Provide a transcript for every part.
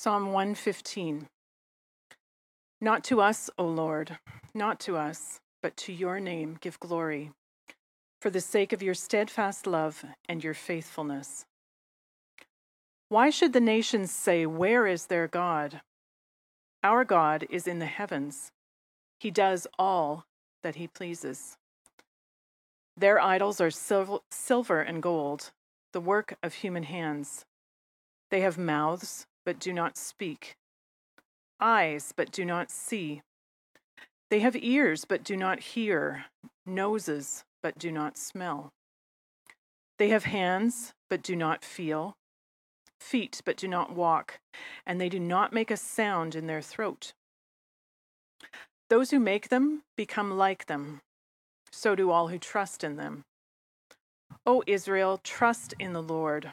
Psalm 115 Not to us, O Lord, not to us, but to your name give glory, for the sake of your steadfast love and your faithfulness. Why should the nations say, Where is their God? Our God is in the heavens. He does all that he pleases. Their idols are silver and gold, the work of human hands. They have mouths but do not speak, eyes, but do not see. They have ears, but do not hear, noses, but do not smell. They have hands, but do not feel, feet, but do not walk, and they do not make a sound in their throat. Those who make them become like them, so do all who trust in them. O Israel, trust in the Lord.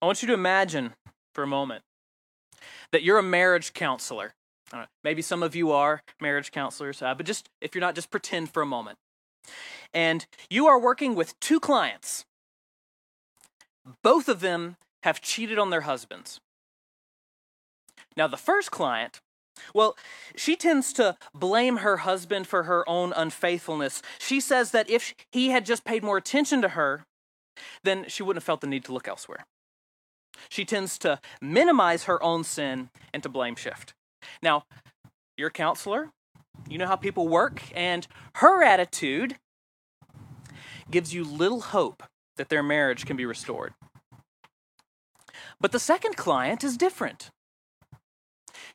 I want you to imagine for a moment that you're a marriage counselor. maybe some of you are marriage counselors, uh, but just if you're not, just pretend for a moment. And you are working with two clients. Both of them have cheated on their husbands. Now, the first client, well, she tends to blame her husband for her own unfaithfulness. She says that if he had just paid more attention to her, then she wouldn't have felt the need to look elsewhere. She tends to minimize her own sin and to blame shift. Now, you're a counselor, you know how people work, and her attitude gives you little hope that their marriage can be restored. But the second client is different.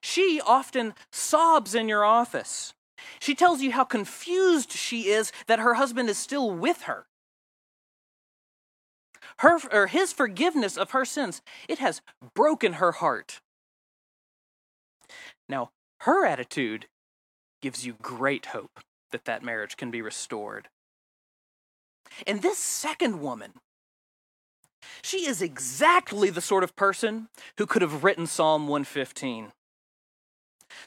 She often sobs in your office. She tells you how confused she is that her husband is still with her her or his forgiveness of her sins, it has broken her heart. Now, her attitude gives you great hope that that marriage can be restored. And this second woman, she is exactly the sort of person who could have written Psalm 115.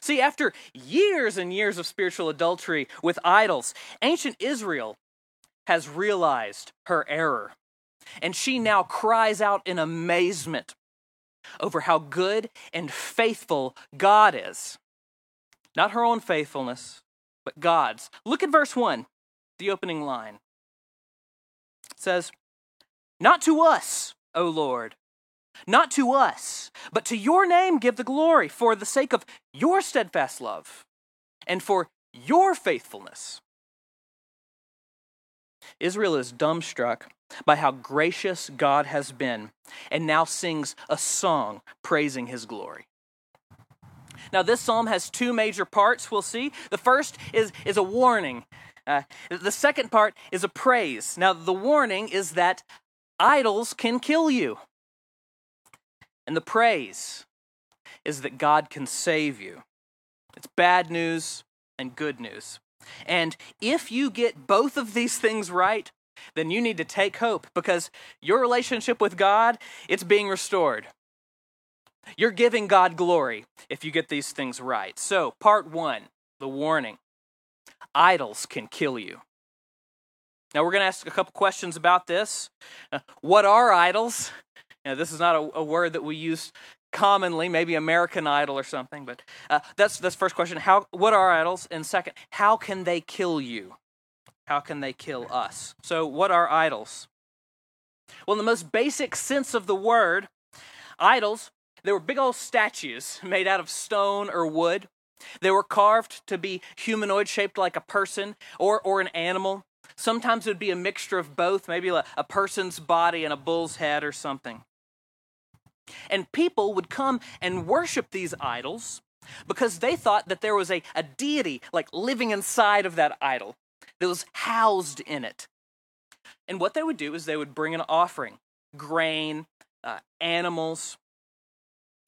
See, after years and years of spiritual adultery with idols, ancient Israel has realized her error and she now cries out in amazement over how good and faithful God is. Not her own faithfulness, but God's. Look at verse 1, the opening line. It says, Not to us, O Lord, not to us, but to your name give the glory for the sake of your steadfast love and for your faithfulness. Israel is dumbstruck by how gracious God has been and now sings a song praising his glory. Now, this psalm has two major parts, we'll see. The first is, is a warning, uh, the second part is a praise. Now, the warning is that idols can kill you, and the praise is that God can save you. It's bad news and good news. And if you get both of these things right, then you need to take hope because your relationship with God, it's being restored. You're giving God glory if you get these things right. So, part 1, the warning. Idols can kill you. Now, we're going to ask a couple questions about this. Uh, what are idols? Now, this is not a, a, word that we use commonly, maybe American Idol or something, but uh, that's that's first question. How what are idols? And second, how can they kill you? How can they kill us? So, what are idols? Well, in the most basic sense of the word, idols, they were big old statues made out of stone or wood. They were carved to be humanoid, shaped like a person or, or an animal. Sometimes it would be a mixture of both, maybe a, a person's body and a bull's head or something. And people would come and worship these idols because they thought that there was a, a deity like living inside of that idol that was housed in it. And what they would do is they would bring an offering grain, uh, animals,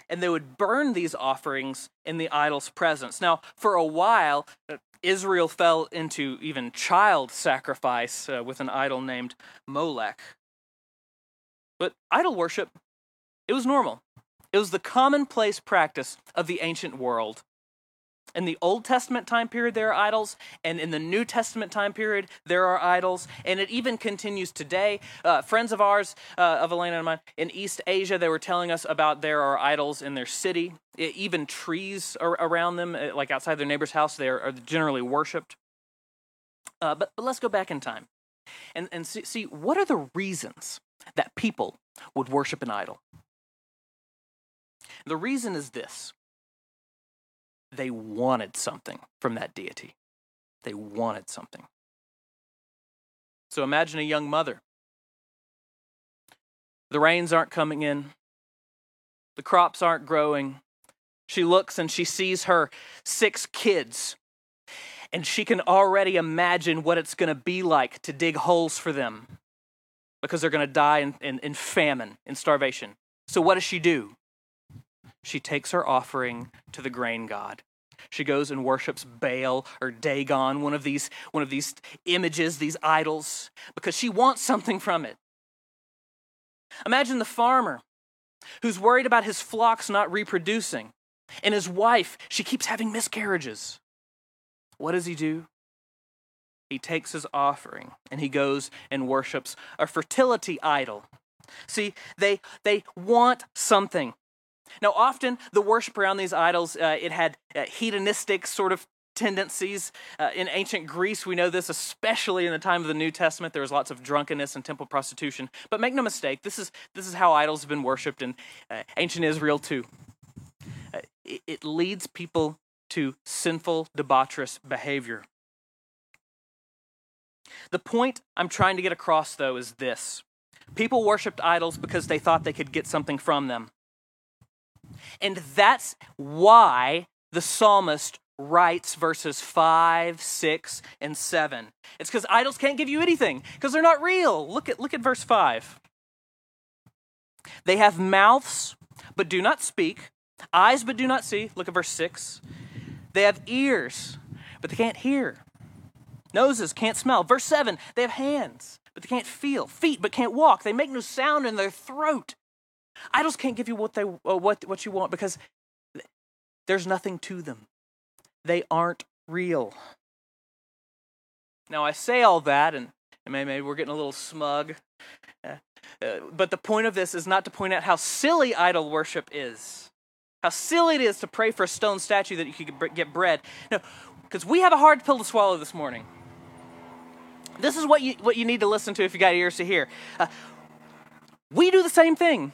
and they would burn these offerings in the idol's presence. Now, for a while, uh, Israel fell into even child sacrifice uh, with an idol named Molech. But idol worship, it was normal. It was the commonplace practice of the ancient world. In the Old Testament time period, there are idols, and in the New Testament time period, there are idols, and it even continues today. Uh, friends of ours, uh, of Elena and mine, in East Asia, they were telling us about there are idols in their city. It, even trees around them, uh, like outside their neighbor's house, they are, are generally worshipped. Uh, but, but let's go back in time and, and see, see what are the reasons that people would worship an idol. The reason is this they wanted something from that deity. They wanted something. So imagine a young mother. The rains aren't coming in, the crops aren't growing. She looks and she sees her six kids, and she can already imagine what it's going to be like to dig holes for them because they're going to die in, in, in famine, in starvation. So, what does she do? She takes her offering to the grain god. She goes and worships Baal or Dagon, one of these, one of these images, these idols, because she wants something from it. Imagine the farmer who's worried about his flocks not reproducing, and his wife, she keeps having miscarriages. What does he do? He takes his offering and he goes and worships a fertility idol. See, they, they want something. Now, often the worship around these idols, uh, it had uh, hedonistic sort of tendencies. Uh, in ancient Greece, we know this, especially in the time of the New Testament, there was lots of drunkenness and temple prostitution. But make no mistake, this is, this is how idols have been worshipped in uh, ancient Israel too. Uh, it, it leads people to sinful, debaucherous behavior. The point I'm trying to get across, though, is this people worshiped idols because they thought they could get something from them. And that's why the psalmist writes verses 5, 6, and 7. It's because idols can't give you anything because they're not real. Look at, look at verse 5. They have mouths, but do not speak, eyes, but do not see. Look at verse 6. They have ears, but they can't hear, noses, can't smell. Verse 7. They have hands, but they can't feel, feet, but can't walk. They make no sound in their throat. Idols can't give you what they uh, what what you want because there's nothing to them. They aren't real. Now I say all that, and, maybe we're getting a little smug. Uh, uh, but the point of this is not to point out how silly idol worship is. How silly it is to pray for a stone statue that you could get bread. No, because we have a hard pill to swallow this morning. This is what you, what you need to listen to if you got ears to hear. Uh, we do the same thing.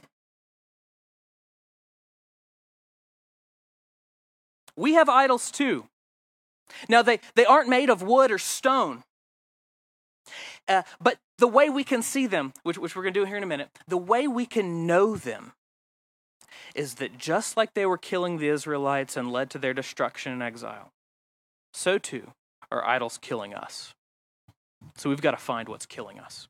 We have idols too. Now, they, they aren't made of wood or stone. Uh, but the way we can see them, which, which we're going to do here in a minute, the way we can know them is that just like they were killing the Israelites and led to their destruction and exile, so too are idols killing us. So we've got to find what's killing us.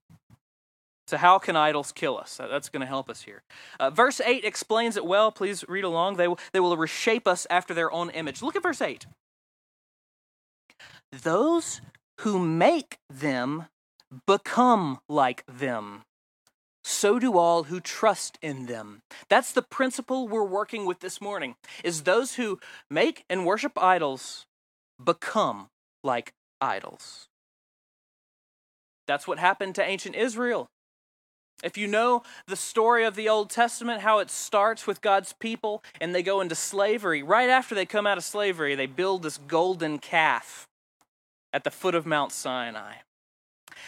So, how can idols kill us? That's going to help us here. Uh, verse 8 explains it well. Please read along. They they will reshape us after their own image. Look at verse 8. Those who make them become like them. So do all who trust in them. That's the principle we're working with this morning. Is those who make and worship idols become like idols. That's what happened to ancient Israel. If you know the story of the Old Testament, how it starts with God's people and they go into slavery, right after they come out of slavery, they build this golden calf at the foot of Mount Sinai.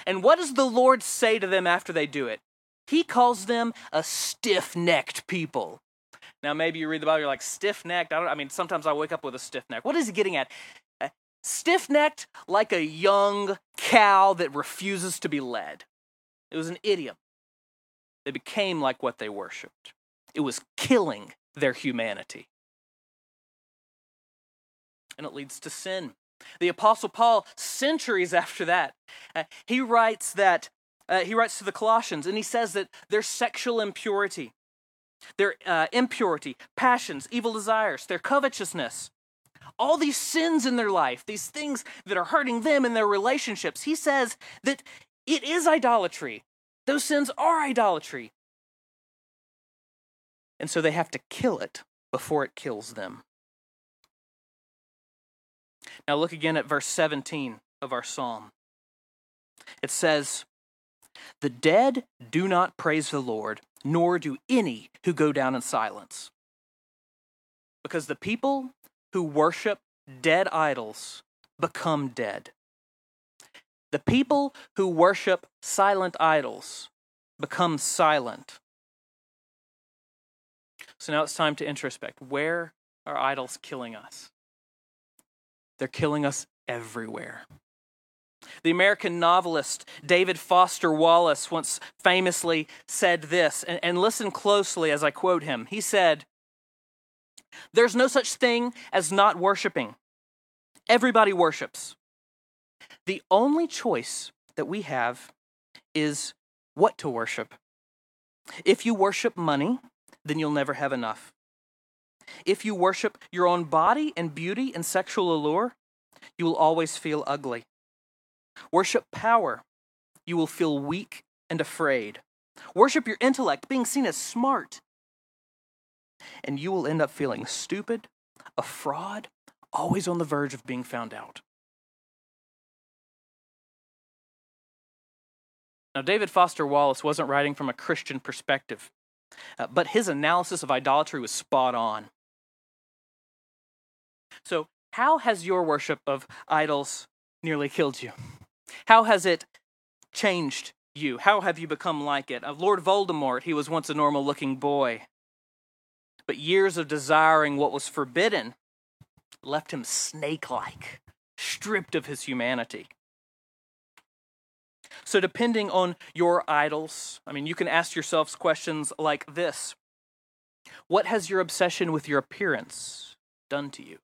And what does the Lord say to them after they do it? He calls them a stiff necked people. Now, maybe you read the Bible, you're like, stiff necked. I, don't, I mean, sometimes I wake up with a stiff neck. What is he getting at? Uh, stiff necked like a young cow that refuses to be led. It was an idiom. They became like what they worshiped, it was killing their humanity. And it leads to sin. The Apostle Paul, centuries after that, uh, he writes that uh, he writes to the Colossians, and he says that their sexual impurity, their uh, impurity, passions, evil desires, their covetousness, all these sins in their life, these things that are hurting them in their relationships, he says that it is idolatry. Those sins are idolatry. And so they have to kill it before it kills them. Now look again at verse 17 of our psalm. It says, The dead do not praise the Lord, nor do any who go down in silence. Because the people who worship dead idols become dead. The people who worship silent idols become silent. So now it's time to introspect. Where are idols killing us? They're killing us everywhere. The American novelist David Foster Wallace once famously said this, and, and, listen closely as I quote him. He said, There's no such thing as not worshiping. Everybody worships. The only choice that we have is what to worship. If you worship money, then you'll never have enough. If you worship your own body and beauty and sexual allure, you will always feel ugly. Worship power, you will feel weak and afraid. Worship your intellect, being seen as smart, and you will end up feeling stupid, a fraud, always on the verge of being found out. Now, David Foster Wallace wasn't writing from a Christian perspective, uh, but his analysis of idolatry was spot on. So, how has your worship of idols nearly killed you? How has it changed you? How have you become like it? Of Lord Voldemort, he was once a normal looking boy. But years of desiring what was forbidden left him snake like, stripped of his humanity. So, depending on your idols, I mean, you can ask yourselves questions like this What has your obsession with your appearance done to you?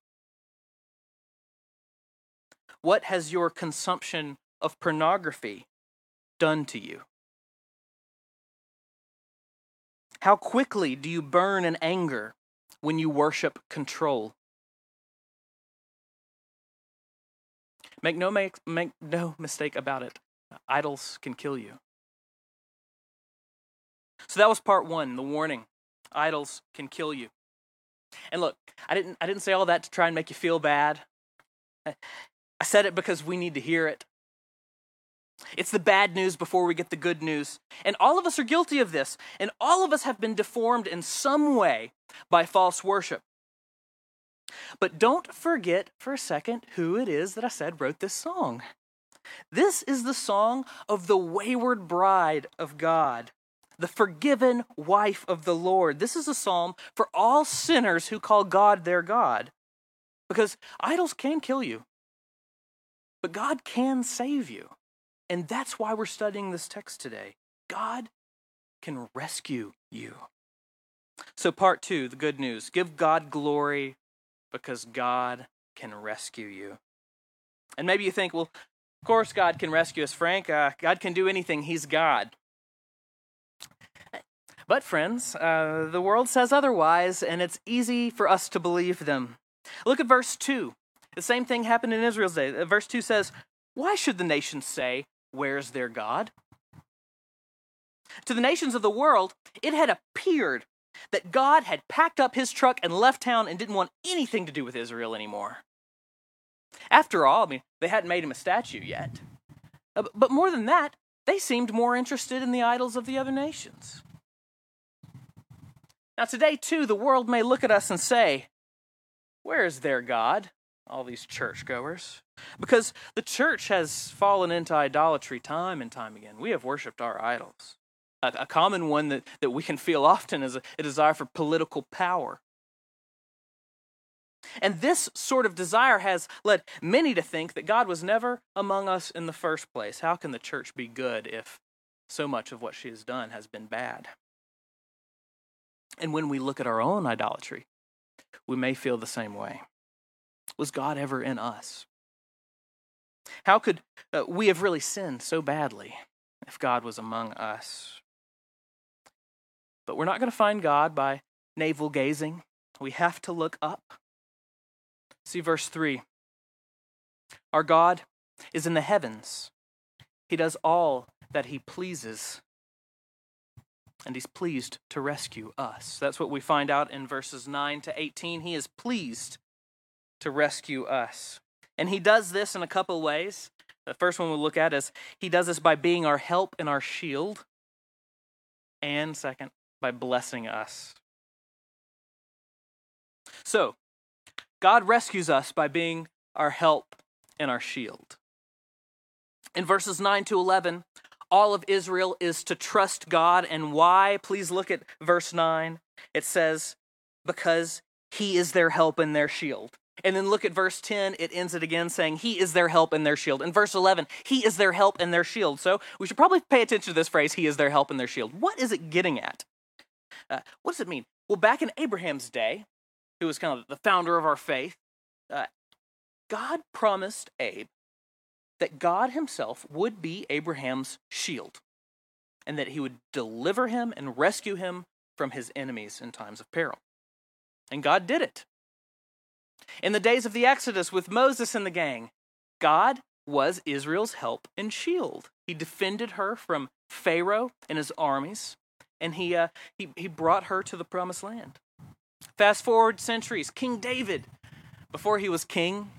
What has your consumption of pornography done to you? How quickly do you burn in anger when you worship control? Make no, make, make no mistake about it. Idols can kill you. So that was part one, the warning. Idols can kill you. And look, I didn't I didn't say all that to try and make you feel bad. I said it because we need to hear it. It's the bad news before we get the good news. And all of us are guilty of this. And all of us have been deformed in some way by false worship. But don't forget for a second who it is that I said wrote this song. This is the song of the wayward bride of God, the forgiven wife of the Lord. This is a psalm for all sinners who call God their God. Because idols can kill you. But God can save you. And that's why we're studying this text today. God can rescue you. So, part two, the good news give God glory because God can rescue you. And maybe you think, well, of course, God can rescue us, Frank. Uh, God can do anything, He's God. But, friends, uh, the world says otherwise, and it's easy for us to believe them. Look at verse 2. The same thing happened in Israel's day. Uh, verse 2 says, Why should the nations say, Where's their God? To the nations of the world, it had appeared that God had packed up his truck and left town and didn't want anything to do with Israel anymore. After all, I mean, they hadn't made him a statue yet. Uh, but more than that, they seemed more interested in the idols of the other nations. Now, today, too, the world may look at us and say, Where is their God? all these churchgoers, because the church has fallen into idolatry time and time again. We have worshiped our idols. A, common one that, that we can feel often is a, a desire for political power. And this sort of desire has led many to think that God was never among us in the first place. How can the church be good if so much of what she has done has been bad? And when we look at our own idolatry, we may feel the same way. Was God ever in us? How could uh, we have really sinned so badly if God was among us? But we're not going to find God by navel gazing. We have to look up. See verse 3. Our God is in the heavens, He does all that He pleases. And He's pleased to rescue us. That's what we find out in verses 9 to 18. He is pleased to rescue us. And He does this in a couple ways. The first one we'll look at is He does this by being our help and our shield. And second, by blessing us. So, God rescues us by being our help and our shield. In verses 9 to 11, all of Israel is to trust God. And why? Please look at verse 9. It says, Because he is their help and their shield. And then look at verse 10, it ends it again saying, He is their help and their shield. In verse 11, He is their help and their shield. So we should probably pay attention to this phrase, He is their help and their shield. What is it getting at? Uh, what does it mean? Well, back in Abraham's day, who was kind of the founder of our faith, uh, God promised Abe that God himself would be Abraham's shield and that he would deliver him and rescue him from his enemies in times of peril. And God did it. In the days of the Exodus with Moses and the gang, God was Israel's help and shield. He defended her from Pharaoh and his armies, and he, uh, he, he brought her to the promised land. Fast forward centuries, King David before he was king,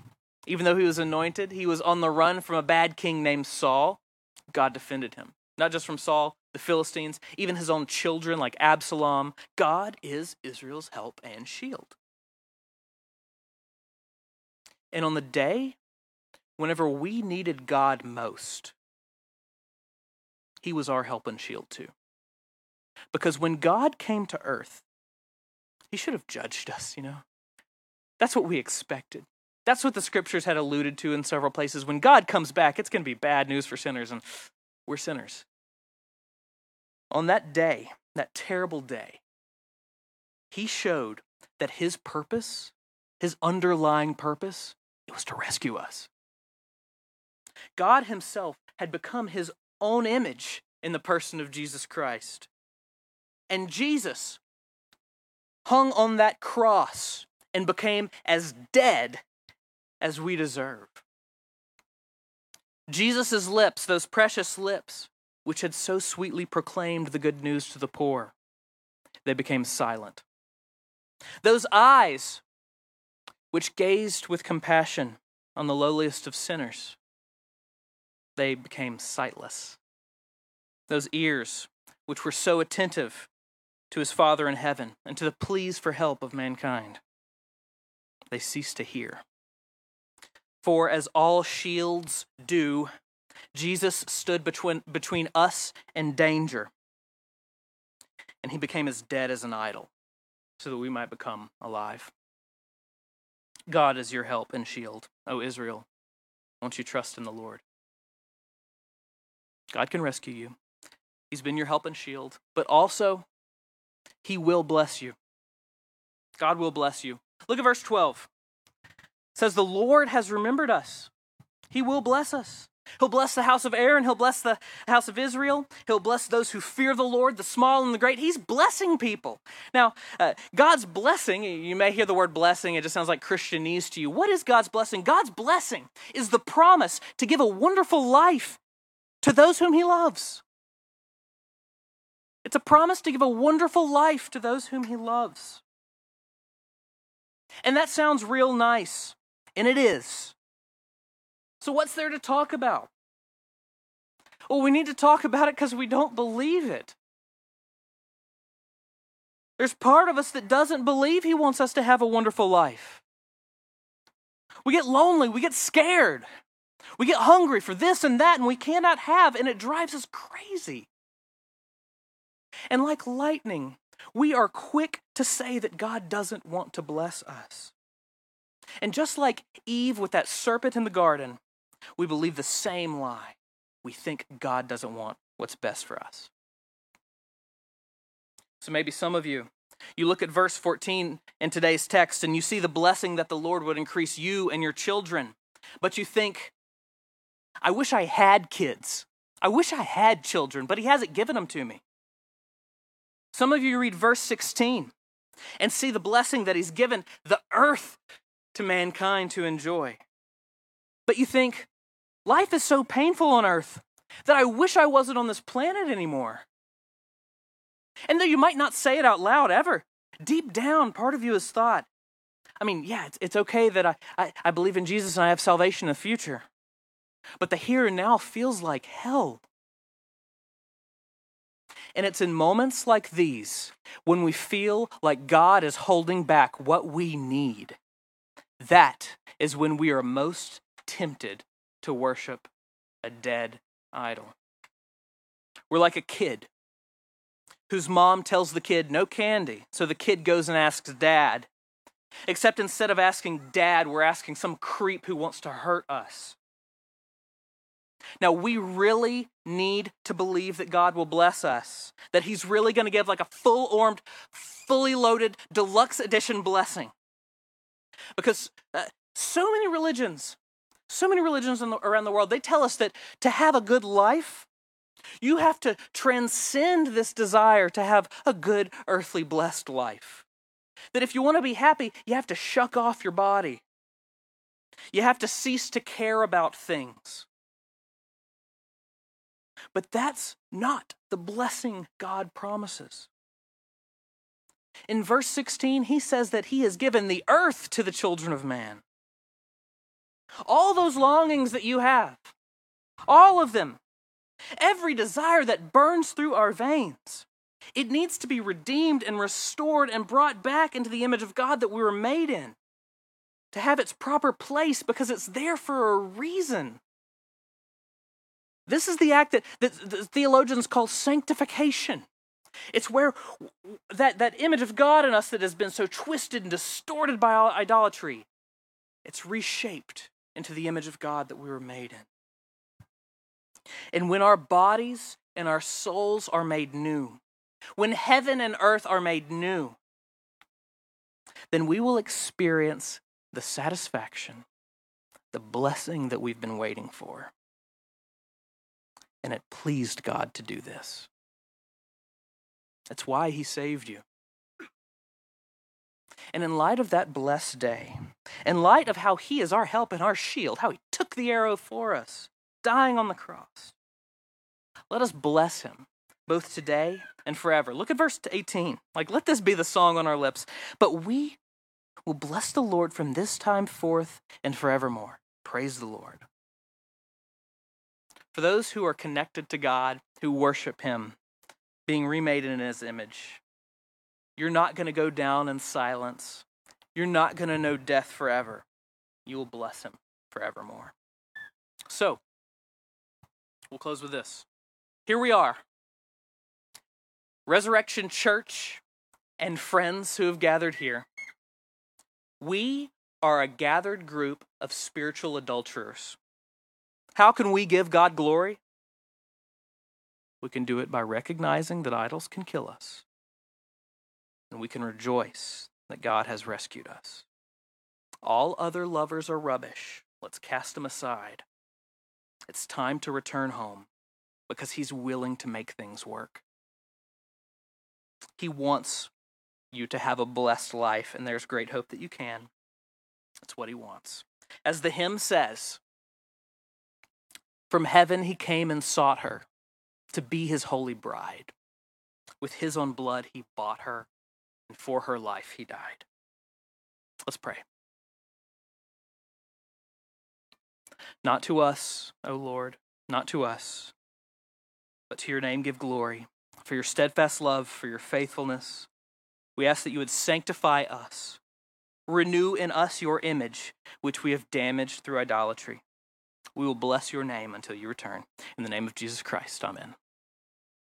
even though he was anointed, he was on the run from a bad king named Saul. God defended him. Not just from Saul, the Philistines, even his own children like Absalom. God is Israel's help and shield. And on the day whenever we needed God most, he was our help and shield too. Because when God came to earth, he should have judged us, you know. That's what we expected. That's what the scriptures had alluded to in several places. When God comes back, it's going to be bad news for sinners, and we're sinners. On that day, that terrible day, he showed that his purpose, his underlying purpose, it was to rescue us. God himself had become his own image in the person of Jesus Christ. And Jesus hung on that cross and became as dead as we deserve. Jesus' lips, those precious lips, which had so sweetly proclaimed the good news to the poor, they became silent. Those eyes, which gazed with compassion on the lowliest of sinners, they became sightless. Those ears, which were so attentive to his Father in heaven and to the pleas for help of mankind, they cease to hear. For as all shields do, Jesus stood between, between us and danger, and he became as dead as an idol, so that we might become alive. God is your help and shield, O Israel. Won't you trust in the Lord? God can rescue you. He's been your help and shield, but also, He will bless you. God will bless you. Look at verse 12. It says, The Lord has remembered us. He will bless us. He'll bless the house of Aaron. He'll bless the house of Israel. He'll bless those who fear the Lord, the small and the great. He's blessing people. Now, uh, God's blessing, you may hear the word blessing, it just sounds like Christianese to you. What is God's blessing? God's blessing is the promise to give a wonderful life to those whom He loves. It's a promise to give a wonderful life to those whom He loves. And that sounds real nice, and it is. So, what's there to talk about? Well, we need to talk about it because we don't believe it. There's part of us that doesn't believe He wants us to have a wonderful life. We get lonely. We get scared. We get hungry for this and that, and we cannot have, and it drives us crazy. And like lightning, we are quick to say that God doesn't want to bless us. And just like Eve with that serpent in the garden, we believe the same lie. We think God doesn't want what's best for us. So maybe some of you, you look at verse 14 in today's text and you see the blessing that the Lord would increase you and your children, but you think, I wish I had kids. I wish I had children, but He hasn't given them to me. Some of you read verse 16 and see the blessing that He's given the earth to mankind to enjoy. But you think, life is so painful on earth that I wish I wasn't on this planet anymore. And though you might not say it out loud ever, deep down, part of you has thought, I mean, yeah, it's, it's okay that I, I, I believe in Jesus and I have salvation in the future. But the here and now feels like hell. And it's in moments like these when we feel like God is holding back what we need. That is when we are most tempted to worship a dead idol. We're like a kid whose mom tells the kid no candy, so the kid goes and asks dad. Except instead of asking dad, we're asking some creep who wants to hurt us. Now, we really need to believe that God will bless us, that He's really going to give like a full armed, fully loaded, deluxe edition blessing. Because uh, so many religions, so many religions the, around the world, they tell us that to have a good life, you have to transcend this desire to have a good earthly blessed life. That if you want to be happy, you have to shuck off your body. You have to cease to care about things. But that's not the blessing God promises. In verse 16, he says that he has given the earth to the children of man. All those longings that you have, all of them, every desire that burns through our veins, it needs to be redeemed and restored and brought back into the image of God that we were made in, to have its proper place because it's there for a reason. This is the act that, that the theologians call sanctification. It's where that, that image of God in us that has been so twisted and distorted by idolatry, it's reshaped into the image of God that we were made in. And when our bodies and our souls are made new, when heaven and earth are made new, then we will experience the satisfaction, the blessing that we've been waiting for and it pleased God to do this. That's why He saved you. And in light of that blessed day, in light of how He is our help and our shield, how He took the arrow for us, dying on the cross, let us bless Him both today and forever. Look at verse 18. Like, let this be the song on our lips. But we will bless the Lord from this time forth and forevermore. Praise the Lord. For those who are connected to God, who worship Him, being remade in His image, you're not going to go down in silence. You're not going to know death forever. You will bless Him forevermore. So, we'll close with this. Here we are, Resurrection Church and friends who have gathered here. We are a gathered group of spiritual adulterers. How can we give God glory? We can do it by recognizing that idols can kill us. And we can rejoice that God has rescued us. All other lovers are rubbish. Let's cast them aside. It's time to return home because He's willing to make things work. He wants you to have a blessed life, and there's great hope that you can. That's what He wants. As the hymn says, from heaven he came and sought her to be his holy bride. With his own blood he bought her, and for her life he died. Let's pray. Not to us, O Lord, not to us, but to your name give glory, for your steadfast love, for your faithfulness. We ask that you would sanctify us Renew in us your image, which we have damaged through idolatry. We will bless your name until you return. In the name of Jesus Christ, amen.